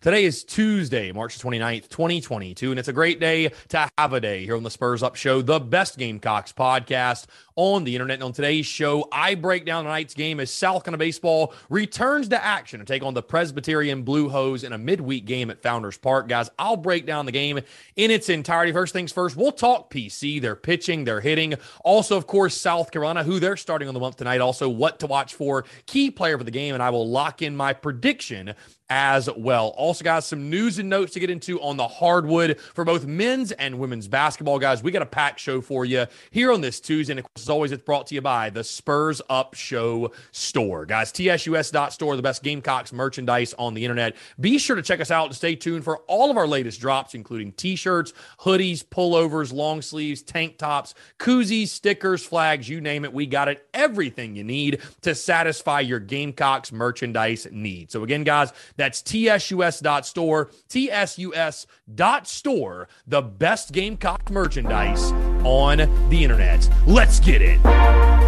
Today is Tuesday, March 29th, 2022, and it's a great day to have a day here on the Spurs Up Show, the best Gamecocks podcast on the internet. And on today's show, I break down tonight's game as South Carolina Baseball returns to action to take on the Presbyterian Blue Hose in a midweek game at Founders Park. Guys, I'll break down the game in its entirety. First things first, we'll talk PC, their pitching, their hitting. Also, of course, South Carolina, who they're starting on the month tonight. Also, what to watch for, key player for the game, and I will lock in my prediction as well. Also, guys, some news and notes to get into on the hardwood for both men's and women's basketball. Guys, we got a packed show for you here on this Tuesday. And of course, as always, it's brought to you by the Spurs Up Show store. Guys, tsus.store, the best Gamecocks merchandise on the internet. Be sure to check us out and stay tuned for all of our latest drops, including t shirts, hoodies, pullovers, long sleeves, tank tops, koozies, stickers, flags, you name it. We got it. Everything you need to satisfy your Gamecocks merchandise needs. So, again, guys, that's tsus.store, tsus.store, the best Gamecock merchandise on the internet. Let's get it.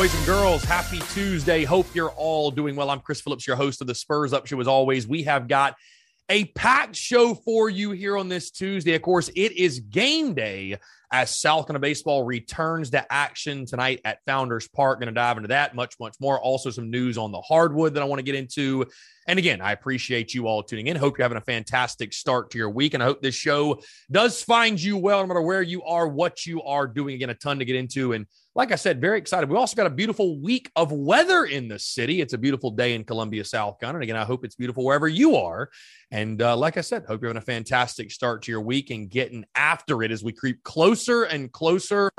Boys and girls, happy Tuesday. Hope you're all doing well. I'm Chris Phillips, your host of the Spurs Up Show. As always, we have got a packed show for you here on this Tuesday. Of course, it is game day as South Carolina baseball returns to action tonight at Founders Park. Going to dive into that, much, much more. Also, some news on the hardwood that I want to get into. And again, I appreciate you all tuning in. Hope you're having a fantastic start to your week. And I hope this show does find you well, no matter where you are, what you are doing. Again, a ton to get into. And like I said, very excited. We also got a beautiful week of weather in the city. It's a beautiful day in Columbia, South Carolina. And again, I hope it's beautiful wherever you are. And uh, like I said, hope you're having a fantastic start to your week and getting after it as we creep closer and closer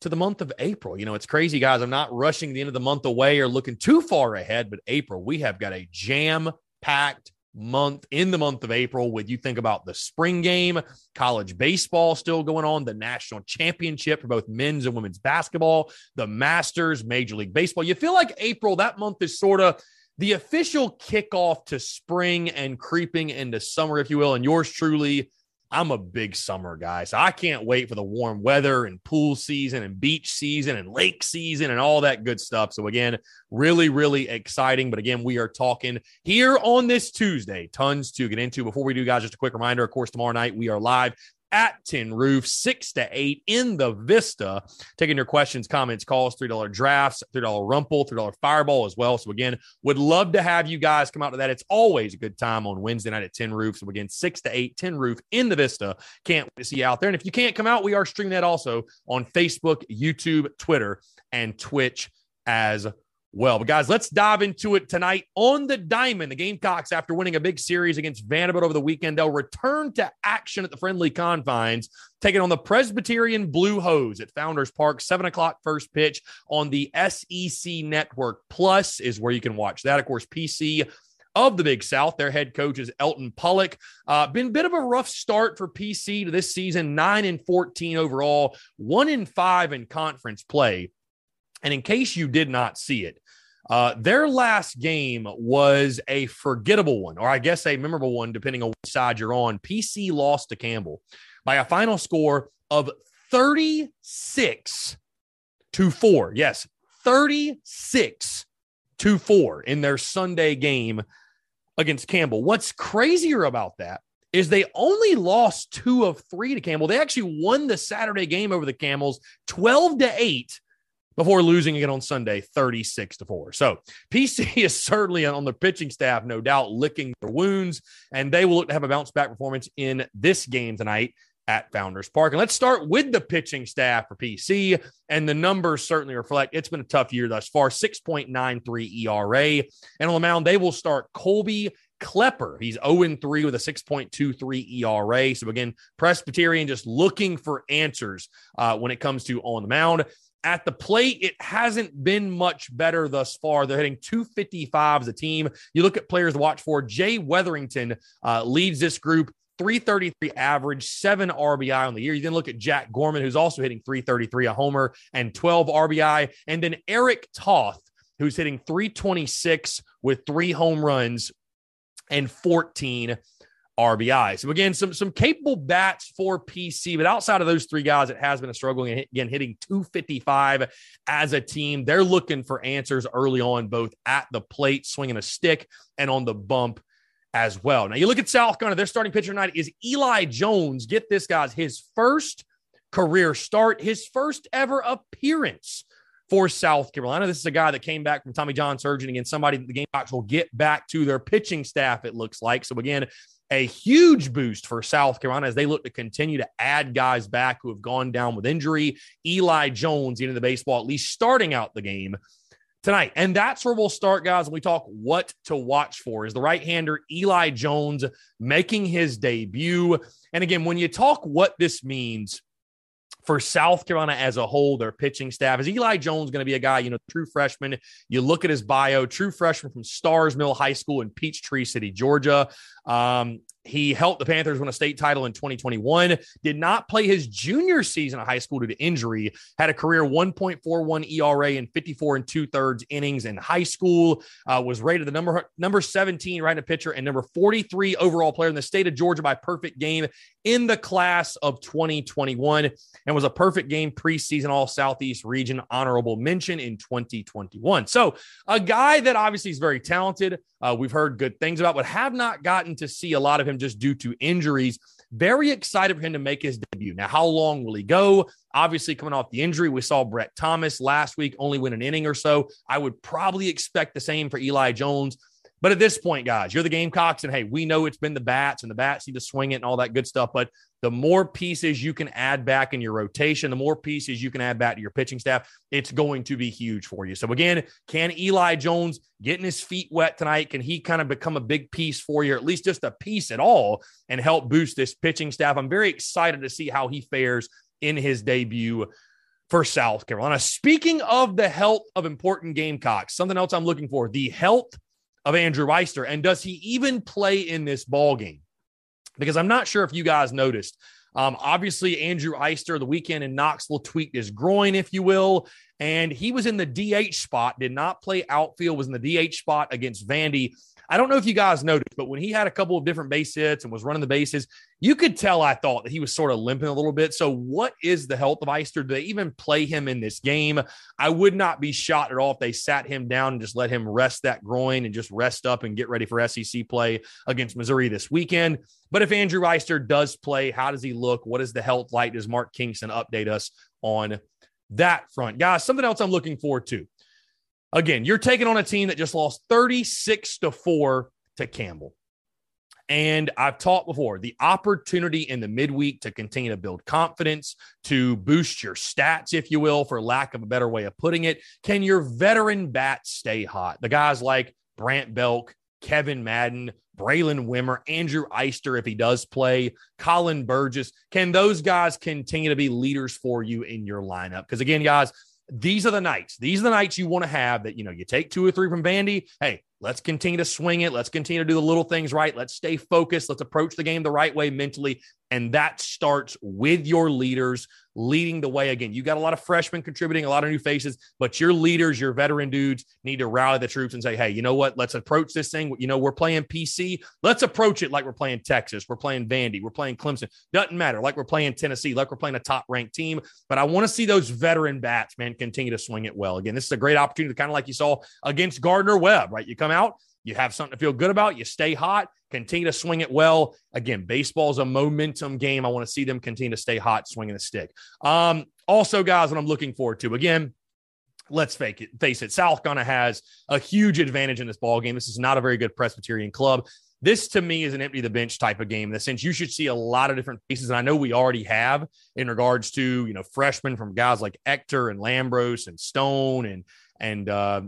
to the month of April. You know, it's crazy, guys. I'm not rushing the end of the month away or looking too far ahead, but April, we have got a jam packed month in the month of April with you think about the spring game, college baseball still going on, the national championship for both men's and women's basketball, the Masters, Major League Baseball. You feel like April, that month is sort of the official kickoff to spring and creeping into summer, if you will. And yours truly, I'm a big summer guy. So I can't wait for the warm weather and pool season and beach season and lake season and all that good stuff. So, again, really, really exciting. But again, we are talking here on this Tuesday, tons to get into. Before we do, guys, just a quick reminder of course, tomorrow night we are live at Tin Roof, six to eight in the Vista. Taking your questions, comments, calls, $3 drafts, $3 Rumple, $3 Fireball as well. So, again, would love to have you guys come out to that. It's always a good time on Wednesday night at Tin Roof. So, again, six to eight, Tin Roof in the Vista. Can't wait to see you out there. And if you can't come out, we are streaming that also on Facebook, YouTube, Twitter, and Twitch as well. But guys, let's dive into it tonight on the diamond. The Gamecocks, after winning a big series against Vanderbilt over the weekend, they'll return to action at the friendly confines, taking on the Presbyterian Blue Hose at Founders Park, seven o'clock first pitch on the SEC Network. Plus is where you can watch that. Of course, PC of the Big South. Their head coach is Elton Pollock. Uh, been a bit of a rough start for PC to this season, nine and 14 overall, one in five in conference play. And in case you did not see it, uh, their last game was a forgettable one, or I guess a memorable one, depending on which side you're on. PC lost to Campbell by a final score of 36 to 4. Yes, 36 to 4 in their Sunday game against Campbell. What's crazier about that is they only lost two of three to Campbell. They actually won the Saturday game over the Camels 12 to 8 before losing again on Sunday 36 to 4. So PC is certainly on the pitching staff, no doubt, licking their wounds, and they will look to have a bounce back performance in this game tonight at Founders Park. And let's start with the pitching staff for PC. And the numbers certainly reflect it's been a tough year thus far 6.93 ERA. And on the mound, they will start Colby Klepper. He's 0 3 with a 6.23 ERA. So again, Presbyterian just looking for answers uh, when it comes to on the mound. At the plate, it hasn't been much better thus far. They're hitting 255 as a team. You look at players to watch for. Jay Weatherington uh, leads this group 333 average, seven RBI on the year. You then look at Jack Gorman, who's also hitting 333, a homer and 12 RBI. And then Eric Toth, who's hitting 326 with three home runs and 14 RBI. So again, some some capable bats for PC, but outside of those three guys, it has been a struggle. Again, hitting 255 as a team. They're looking for answers early on, both at the plate, swinging a stick, and on the bump as well. Now you look at South Carolina, their starting pitcher tonight is Eli Jones. Get this, guys, his first career start, his first ever appearance for South Carolina. This is a guy that came back from Tommy John surgery against somebody the Gamecocks will get back to their pitching staff, it looks like. So again, a huge boost for South Carolina as they look to continue to add guys back who have gone down with injury. Eli Jones into the baseball, at least starting out the game tonight. And that's where we'll start, guys, when we talk what to watch for. Is the right hander Eli Jones making his debut? And again, when you talk what this means for South Carolina as a whole, their pitching staff, is Eli Jones going to be a guy, you know, true freshman? You look at his bio, true freshman from Starr's Mill High School in Peachtree City, Georgia. Um, he helped the Panthers win a state title in 2021. Did not play his junior season of high school due to injury. Had a career 1.41 ERA in 54 and two thirds innings in high school. Uh, was rated the number number 17 right in a pitcher and number 43 overall player in the state of Georgia by perfect game in the class of 2021 and was a perfect game preseason All Southeast Region honorable mention in 2021. So a guy that obviously is very talented. Uh, we've heard good things about, but have not gotten to see a lot of him just due to injuries. Very excited for him to make his debut. Now, how long will he go? Obviously, coming off the injury, we saw Brett Thomas last week only win an inning or so. I would probably expect the same for Eli Jones. But at this point, guys, you're the Gamecocks, and hey, we know it's been the bats, and the bats need to swing it and all that good stuff. But the more pieces you can add back in your rotation, the more pieces you can add back to your pitching staff, it's going to be huge for you. So, again, can Eli Jones getting his feet wet tonight? Can he kind of become a big piece for you, or at least just a piece at all, and help boost this pitching staff? I'm very excited to see how he fares in his debut for South Carolina. Speaking of the health of important Gamecocks, something else I'm looking for the health of Andrew Eyster. And does he even play in this ball game? Because I'm not sure if you guys noticed. Um, obviously, Andrew Eyster the weekend in Knoxville tweaked his groin, if you will, and he was in the DH spot, did not play outfield, was in the DH spot against Vandy. I don't know if you guys noticed, but when he had a couple of different base hits and was running the bases, you could tell I thought that he was sort of limping a little bit. So, what is the health of Eyster? Do they even play him in this game? I would not be shocked at all if they sat him down and just let him rest that groin and just rest up and get ready for SEC play against Missouri this weekend. But if Andrew Eyster does play, how does he look? What is the health like? Does Mark Kingston update us on that front? Guys, something else I'm looking forward to. Again, you're taking on a team that just lost 36 to 4 to Campbell. And I've talked before the opportunity in the midweek to continue to build confidence, to boost your stats, if you will, for lack of a better way of putting it. Can your veteran bats stay hot? The guys like Brandt Belk, Kevin Madden, Braylen Wimmer, Andrew Eyster, if he does play, Colin Burgess. Can those guys continue to be leaders for you in your lineup? Because again, guys, these are the nights. These are the nights you want to have that, you know, you take two or three from Vandy. Hey, let's continue to swing it. Let's continue to do the little things right. Let's stay focused. Let's approach the game the right way mentally. And that starts with your leaders leading the way. Again, you got a lot of freshmen contributing, a lot of new faces, but your leaders, your veteran dudes need to rally the troops and say, hey, you know what? Let's approach this thing. You know, we're playing PC. Let's approach it like we're playing Texas. We're playing Vandy. We're playing Clemson. Doesn't matter. Like we're playing Tennessee, like we're playing a top ranked team. But I want to see those veteran bats, man, continue to swing it well. Again, this is a great opportunity, kind of like you saw against Gardner Webb, right? You come out, you have something to feel good about. You stay hot, continue to swing it well. Again, baseball is a momentum game. I want to see them continue to stay hot, swinging the stick. Um, also, guys, what I'm looking forward to again. Let's fake it, face it. South Carolina has a huge advantage in this ball game. This is not a very good Presbyterian club. This to me is an empty the bench type of game in the sense you should see a lot of different pieces. And I know we already have in regards to, you know, freshmen from guys like Ector and Lambros and Stone and and uh,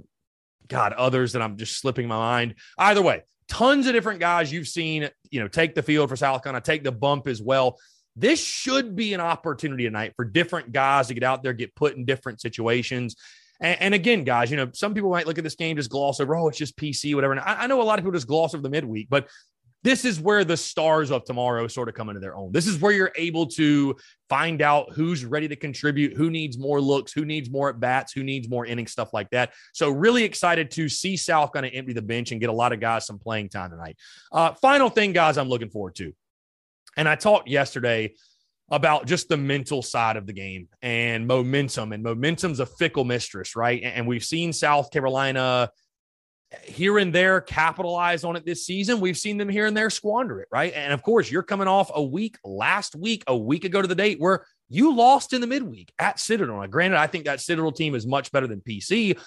God, others that I'm just slipping my mind. Either way, tons of different guys you've seen, you know, take the field for South Carolina, take the bump as well. This should be an opportunity tonight for different guys to get out there, get put in different situations. And, and, again, guys, you know, some people might look at this game, just gloss over, oh, it's just PC, whatever. And I, I know a lot of people just gloss over the midweek, but this is where the stars of tomorrow sort of come into their own. This is where you're able to find out who's ready to contribute, who needs more looks, who needs more at bats, who needs more innings, stuff like that. So, really excited to see South Carolina empty the bench and get a lot of guys some playing time tonight. Uh, final thing, guys, I'm looking forward to. And I talked yesterday about just the mental side of the game and momentum. And momentum's a fickle mistress, right? And we've seen South Carolina here and there capitalize on it this season. We've seen them here and there squander it, right? And of course, you're coming off a week last week, a week ago to the date where you lost in the midweek at Citadel. Now, granted, I think that Citadel team is much better than PC,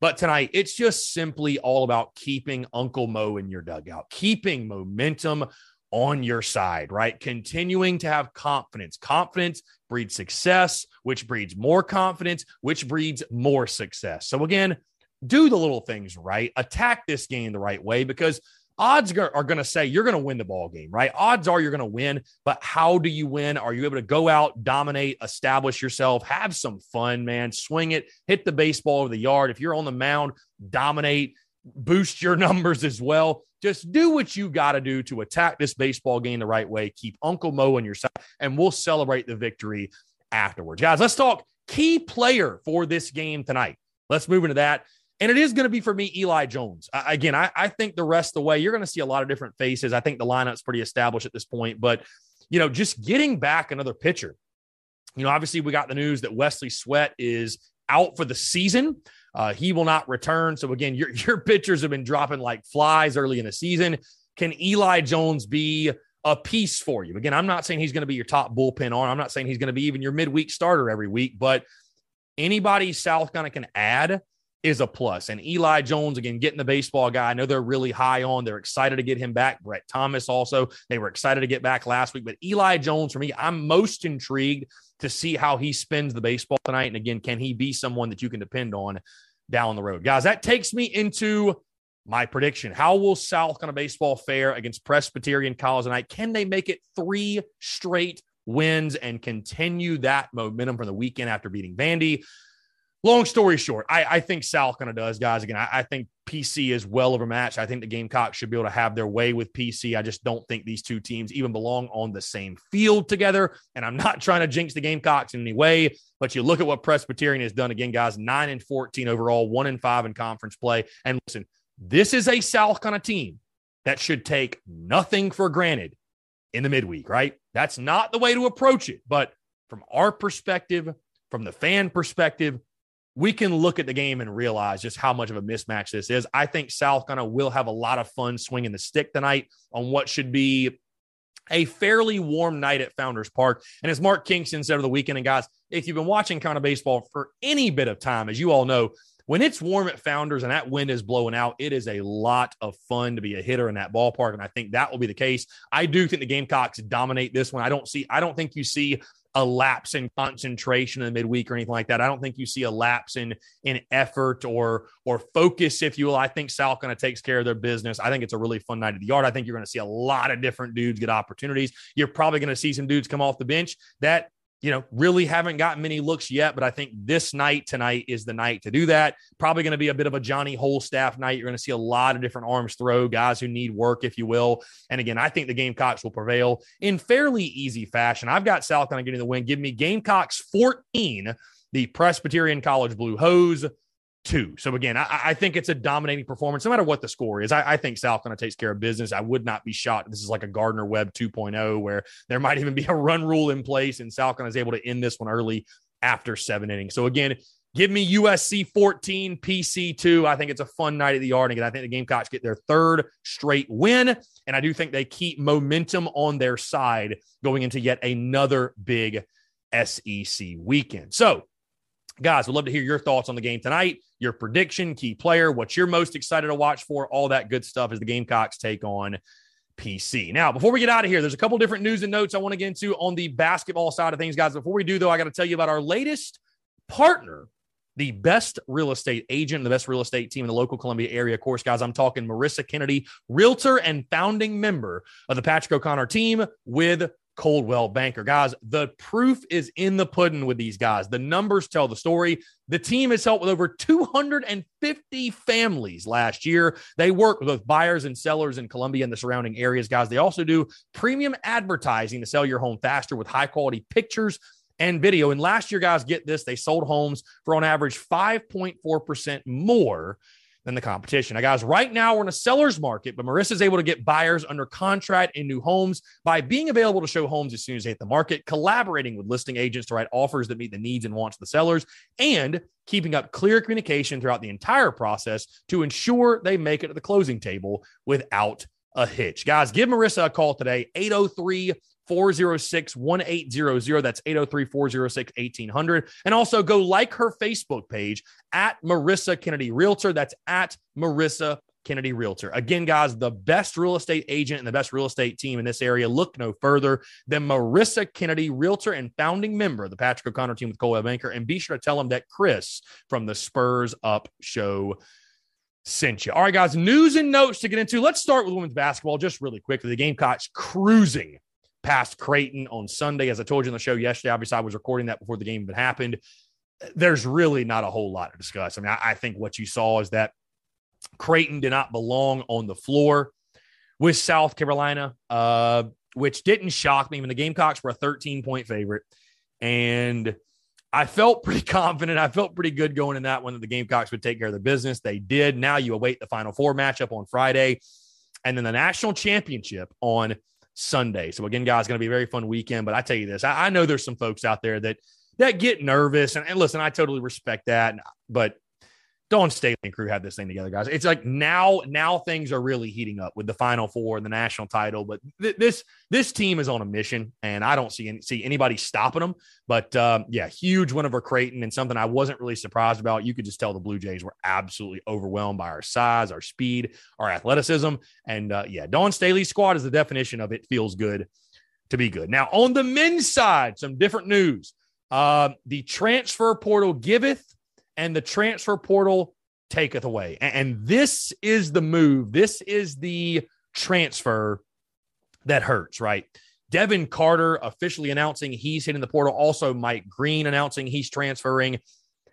but tonight it's just simply all about keeping Uncle Mo in your dugout, keeping momentum on your side, right? Continuing to have confidence. Confidence breeds success, which breeds more confidence, which breeds more success. So, again, do the little things right, attack this game the right way because odds are going to say you're going to win the ball game, right? Odds are you're going to win, but how do you win? Are you able to go out, dominate, establish yourself, have some fun, man, swing it, hit the baseball over the yard. If you're on the mound, dominate, boost your numbers as well. Just do what you got to do to attack this baseball game the right way. Keep Uncle Mo on your side, and we'll celebrate the victory afterwards. Guys, let's talk key player for this game tonight. Let's move into that. And it is going to be for me, Eli Jones. I, again, I, I think the rest of the way, you're going to see a lot of different faces. I think the lineup's pretty established at this point, but, you know, just getting back another pitcher. You know, obviously, we got the news that Wesley Sweat is out for the season. Uh, he will not return. So, again, your, your pitchers have been dropping like flies early in the season. Can Eli Jones be a piece for you? Again, I'm not saying he's going to be your top bullpen arm. I'm not saying he's going to be even your midweek starter every week, but anybody South Carolina can add is a plus. And Eli Jones, again, getting the baseball guy, I know they're really high on. They're excited to get him back. Brett Thomas also, they were excited to get back last week. But Eli Jones, for me, I'm most intrigued to see how he spends the baseball tonight. And again, can he be someone that you can depend on down the road? Guys, that takes me into my prediction. How will South Carolina baseball fare against Presbyterian College tonight? Can they make it three straight wins and continue that momentum from the weekend after beating Vandy? Long story short, I, I think South Carolina does, guys. Again, I, I, think PC is well overmatched. I think the Gamecocks should be able to have their way with PC. I just don't think these two teams even belong on the same field together. And I'm not trying to jinx the Gamecocks in any way, but you look at what Presbyterian has done again, guys. Nine and 14 overall, one and five in conference play. And listen, this is a South Carolina team that should take nothing for granted in the midweek, right? That's not the way to approach it. But from our perspective, from the fan perspective, we can look at the game and realize just how much of a mismatch this is. I think South Carolina will have a lot of fun swinging the stick tonight on what should be a fairly warm night at Founders Park. And as Mark Kingston said over the weekend, and guys, if you've been watching kind of baseball for any bit of time, as you all know, when it's warm at Founders and that wind is blowing out, it is a lot of fun to be a hitter in that ballpark. And I think that will be the case. I do think the Gamecocks dominate this one. I don't see, I don't think you see a lapse in concentration in the midweek or anything like that. I don't think you see a lapse in in effort or or focus, if you will. I think South Carolina takes care of their business. I think it's a really fun night at the yard. I think you're going to see a lot of different dudes get opportunities. You're probably going to see some dudes come off the bench that you know, really haven't gotten many looks yet, but I think this night tonight is the night to do that. Probably going to be a bit of a Johnny Holstaff night. You're going to see a lot of different arms throw, guys who need work, if you will. And again, I think the Gamecocks will prevail in fairly easy fashion. I've got South of getting the win. Give me Gamecocks 14, the Presbyterian College Blue Hose two. So again, I, I, think it's a dominating performance, no matter what the score is. I, I think South Carolina takes care of business. I would not be shocked. This is like a Gardner Webb 2.0, where there might even be a run rule in place, and South Carolina is able to end this one early after seven innings. So again, give me USC 14, PC two. I think it's a fun night at the yard. And I think the Gamecocks get their third straight win, and I do think they keep momentum on their side going into yet another big SEC weekend. So Guys, we'd love to hear your thoughts on the game tonight, your prediction, key player, what you're most excited to watch for, all that good stuff as the Gamecocks take on PC. Now, before we get out of here, there's a couple different news and notes I want to get into on the basketball side of things, guys. Before we do, though, I got to tell you about our latest partner, the best real estate agent, the best real estate team in the local Columbia area. Of course, guys, I'm talking Marissa Kennedy, realtor and founding member of the Patrick O'Connor team with Coldwell Banker. Guys, the proof is in the pudding with these guys. The numbers tell the story. The team has helped with over 250 families last year. They work with both buyers and sellers in Columbia and the surrounding areas, guys. They also do premium advertising to sell your home faster with high quality pictures and video. And last year, guys, get this, they sold homes for on average 5.4% more than the competition. Now, guys, right now we're in a seller's market, but Marissa is able to get buyers under contract in new homes by being available to show homes as soon as they hit the market, collaborating with listing agents to write offers that meet the needs and wants of the sellers, and keeping up clear communication throughout the entire process to ensure they make it to the closing table without a hitch. Guys, give Marissa a call today, 803 406 1800. That's 803 406 1800. And also go like her Facebook page at Marissa Kennedy Realtor. That's at Marissa Kennedy Realtor. Again, guys, the best real estate agent and the best real estate team in this area. Look no further than Marissa Kennedy, Realtor and founding member of the Patrick O'Connor team with Coldwell Banker. And be sure to tell them that Chris from the Spurs Up Show sent you. All right, guys, news and notes to get into. Let's start with women's basketball just really quickly. The Gamecocks cruising past Creighton on Sunday. As I told you in the show yesterday, obviously I was recording that before the game even happened. There's really not a whole lot to discuss. I mean, I, I think what you saw is that Creighton did not belong on the floor with South Carolina, uh, which didn't shock me. Mean, the Gamecocks were a 13 point favorite. And I felt pretty confident. I felt pretty good going in that one that the Gamecocks would take care of the business. They did. Now you await the Final Four matchup on Friday and then the national championship on Sunday. So again, guys, going to be a very fun weekend. But I tell you this, I, I know there's some folks out there that that get nervous, and, and listen, I totally respect that. But Dawn Staley and crew have this thing together, guys. It's like now, now things are really heating up with the Final Four and the national title. But th- this this team is on a mission, and I don't see any, see anybody stopping them. But um, yeah, huge win over Creighton, and something I wasn't really surprised about. You could just tell the Blue Jays were absolutely overwhelmed by our size, our speed, our athleticism, and uh, yeah, Dawn Staley's squad is the definition of it. Feels good to be good. Now on the men's side, some different news. Uh, the transfer portal giveth and the transfer portal taketh away. And this is the move. This is the transfer that hurts, right? Devin Carter officially announcing he's hitting the portal. Also, Mike Green announcing he's transferring.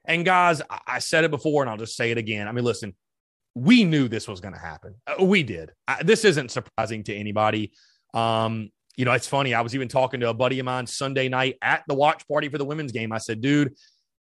And guys, I said it before and I'll just say it again. I mean, listen, we knew this was going to happen. Uh, we did. This isn't surprising to anybody. Um, you know, it's funny. I was even talking to a buddy of mine Sunday night at the watch party for the women's game. I said, dude,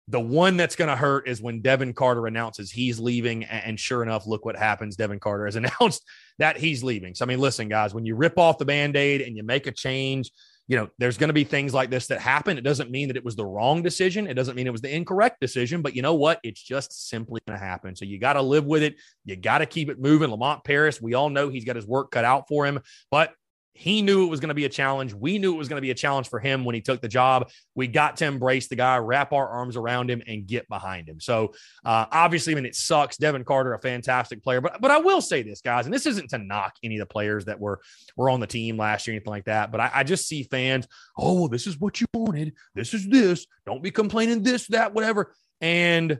the one that's going to hurt is when Devin Carter announces he's leaving. And sure enough, look what happens. Devin Carter has announced that he's leaving. So, I mean, listen, guys, when you rip off the band aid and you make a change, you know, there's going to be things like this that happen. It doesn't mean that it was the wrong decision. It doesn't mean it was the incorrect decision, but you know what? It's just simply going to happen. So you got to live with it. You got to keep it moving. Lamont Paris, we all know he's got his work cut out for him, but he knew it was going to be a challenge. We knew it was going to be a challenge for him when he took the job. We got to embrace the guy, wrap our arms around him, and get behind him. So uh, obviously, I mean, it sucks. Devin Carter, a fantastic player, but but I will say this, guys, and this isn't to knock any of the players that were were on the team last year, or anything like that. But I, I just see fans, oh, well, this is what you wanted. This is this. Don't be complaining this, that, whatever. And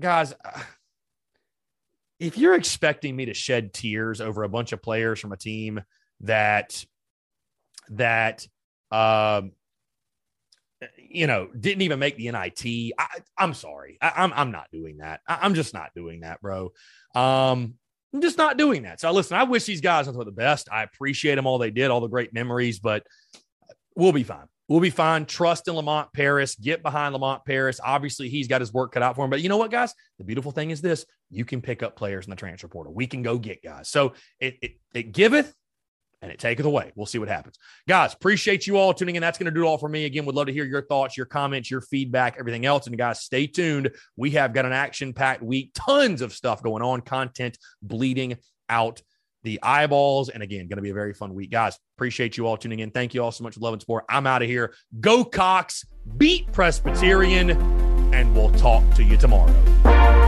guys. If you're expecting me to shed tears over a bunch of players from a team that that um you know didn't even make the NIT. I, am sorry, I, am I'm, I'm not doing that. I, am just not doing that, bro. Um, I'm just not doing that. So listen, I wish these guys nothing but the best. I appreciate them all they did, all the great memories, but we'll be fine. We'll be fine. Trust in Lamont Paris. Get behind Lamont Paris. Obviously, he's got his work cut out for him. But you know what, guys? The beautiful thing is this: you can pick up players in the transfer portal. We can go get guys. So it it, it giveth and it taketh away. We'll see what happens. Guys, appreciate you all tuning in. That's going to do it all for me. Again, would love to hear your thoughts, your comments, your feedback, everything else. And guys, stay tuned. We have got an action packed week, tons of stuff going on, content bleeding out the eyeballs. And again, going to be a very fun week. Guys, appreciate you all tuning in. Thank you all so much for Love and support. I'm out of here. Go Cocks, beat Presbyterian, and we'll talk to you tomorrow.